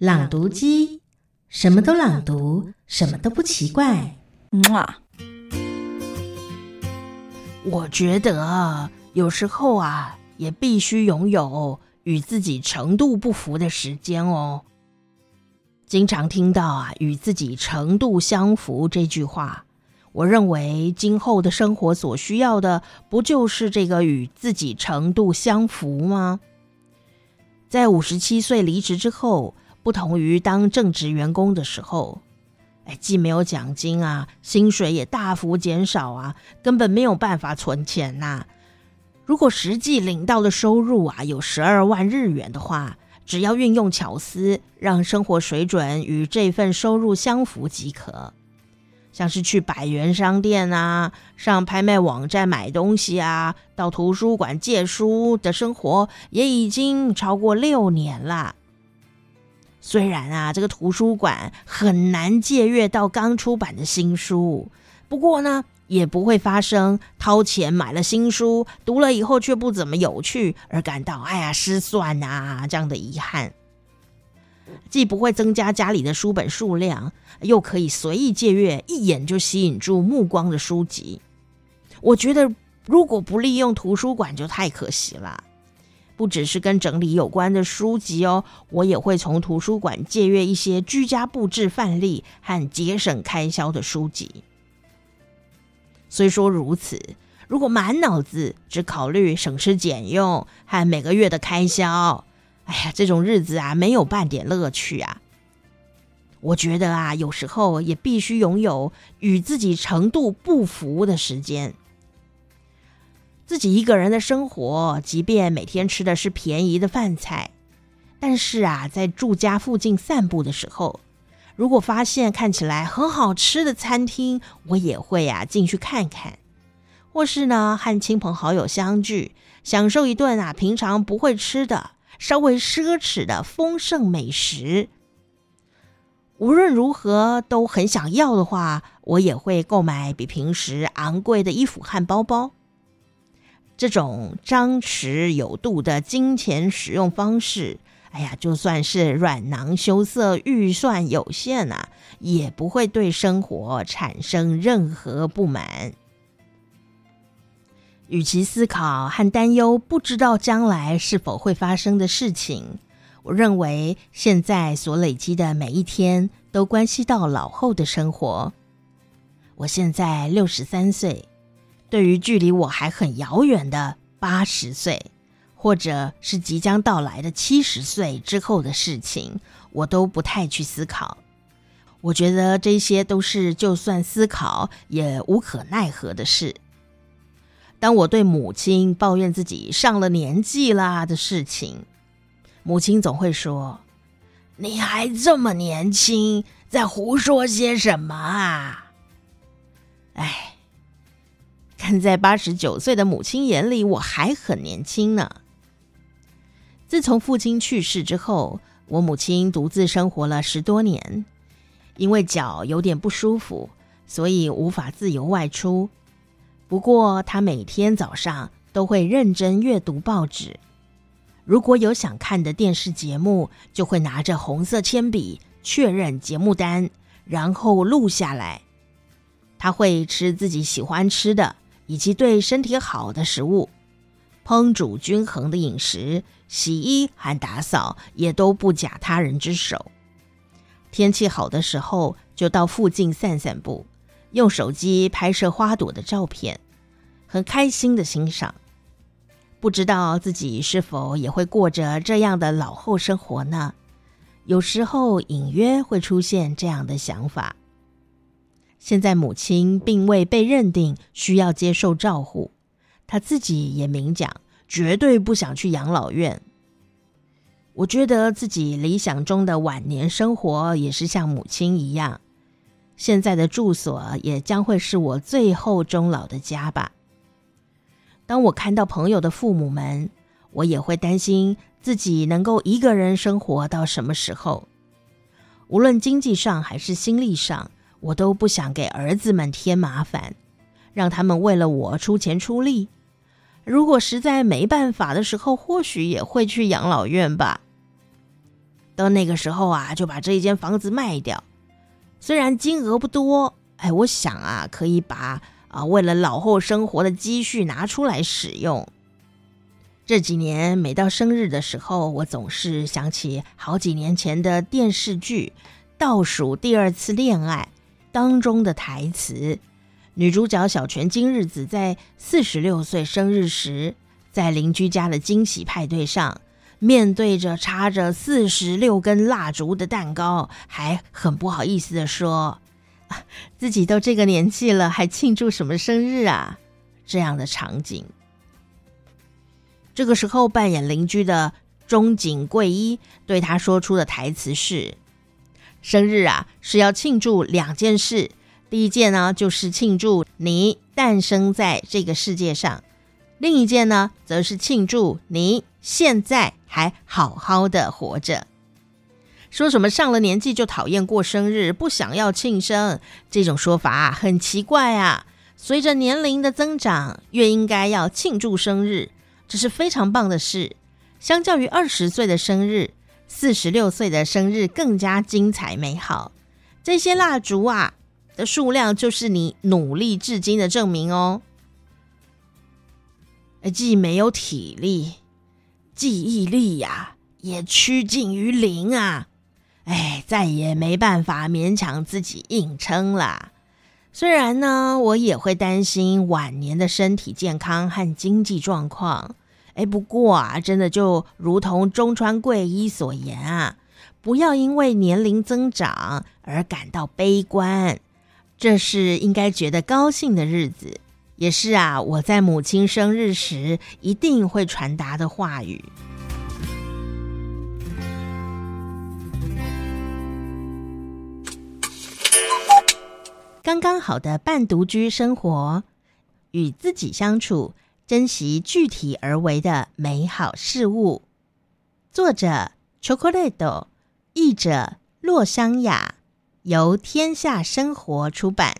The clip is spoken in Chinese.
朗读机，什么都朗读，什么都不奇怪。哇！我觉得有时候啊，也必须拥有与自己程度不符的时间哦。经常听到啊，“与自己程度相符”这句话。我认为今后的生活所需要的，不就是这个与自己程度相符吗？在五十七岁离职之后，不同于当正职员工的时候，哎，既没有奖金啊，薪水也大幅减少啊，根本没有办法存钱呐。如果实际领到的收入啊有十二万日元的话，只要运用巧思，让生活水准与这份收入相符即可。像是去百元商店啊，上拍卖网站买东西啊，到图书馆借书的生活，也已经超过六年了。虽然啊，这个图书馆很难借阅到刚出版的新书，不过呢，也不会发生掏钱买了新书，读了以后却不怎么有趣，而感到哎呀失算啊这样的遗憾。既不会增加家里的书本数量，又可以随意借阅，一眼就吸引住目光的书籍。我觉得，如果不利用图书馆，就太可惜了。不只是跟整理有关的书籍哦，我也会从图书馆借阅一些居家布置范例和节省开销的书籍。虽说如此，如果满脑子只考虑省吃俭用和每个月的开销，哎呀，这种日子啊，没有半点乐趣啊！我觉得啊，有时候也必须拥有与自己程度不符的时间。自己一个人的生活，即便每天吃的是便宜的饭菜，但是啊，在住家附近散步的时候，如果发现看起来很好吃的餐厅，我也会啊进去看看。或是呢，和亲朋好友相聚，享受一顿啊平常不会吃的。稍微奢侈的丰盛美食，无论如何都很想要的话，我也会购买比平时昂贵的衣服和包包。这种张弛有度的金钱使用方式，哎呀，就算是软囊羞涩、预算有限啊，也不会对生活产生任何不满。与其思考和担忧不知道将来是否会发生的事情，我认为现在所累积的每一天都关系到老后的生活。我现在六十三岁，对于距离我还很遥远的八十岁，或者是即将到来的七十岁之后的事情，我都不太去思考。我觉得这些都是就算思考也无可奈何的事。当我对母亲抱怨自己上了年纪啦的事情，母亲总会说：“你还这么年轻，在胡说些什么啊？”哎，看在八十九岁的母亲眼里，我还很年轻呢。自从父亲去世之后，我母亲独自生活了十多年，因为脚有点不舒服，所以无法自由外出。不过，他每天早上都会认真阅读报纸。如果有想看的电视节目，就会拿着红色铅笔确认节目单，然后录下来。他会吃自己喜欢吃的以及对身体好的食物，烹煮均衡的饮食，洗衣和打扫也都不假他人之手。天气好的时候，就到附近散散步。用手机拍摄花朵的照片，很开心的欣赏。不知道自己是否也会过着这样的老后生活呢？有时候隐约会出现这样的想法。现在母亲并未被认定需要接受照护，她自己也明讲，绝对不想去养老院。我觉得自己理想中的晚年生活也是像母亲一样。现在的住所也将会是我最后终老的家吧。当我看到朋友的父母们，我也会担心自己能够一个人生活到什么时候。无论经济上还是心力上，我都不想给儿子们添麻烦，让他们为了我出钱出力。如果实在没办法的时候，或许也会去养老院吧。到那个时候啊，就把这一间房子卖掉。虽然金额不多，哎，我想啊，可以把啊为了老后生活的积蓄拿出来使用。这几年每到生日的时候，我总是想起好几年前的电视剧《倒数第二次恋爱》当中的台词。女主角小泉今日子在四十六岁生日时，在邻居家的惊喜派对上，面对着插着四十六根蜡烛的蛋糕，还很不好意思的说：“ 自己都这个年纪了，还庆祝什么生日啊？”这样的场景。这个时候，扮演邻居的中井贵一对他说出的台词是：“生日啊，是要庆祝两件事。第一件呢，就是庆祝你诞生在这个世界上；另一件呢，则是庆祝你现在还好好的活着。”说什么上了年纪就讨厌过生日，不想要庆生，这种说法啊，很奇怪啊！随着年龄的增长，越应该要庆祝生日。这是非常棒的事，相较于二十岁的生日，四十六岁的生日更加精彩美好。这些蜡烛啊的数量，就是你努力至今的证明哦。既没有体力，记忆力呀、也趋近于零啊！哎，再也没办法勉强自己硬撑了。虽然呢，我也会担心晚年的身体健康和经济状况。哎，不过啊，真的就如同中川贵一所言啊，不要因为年龄增长而感到悲观，这是应该觉得高兴的日子，也是啊，我在母亲生日时一定会传达的话语。刚刚好的半独居生活，与自己相处，珍惜具体而为的美好事物。作者 Chocolato 译者：洛桑雅，由天下生活出版。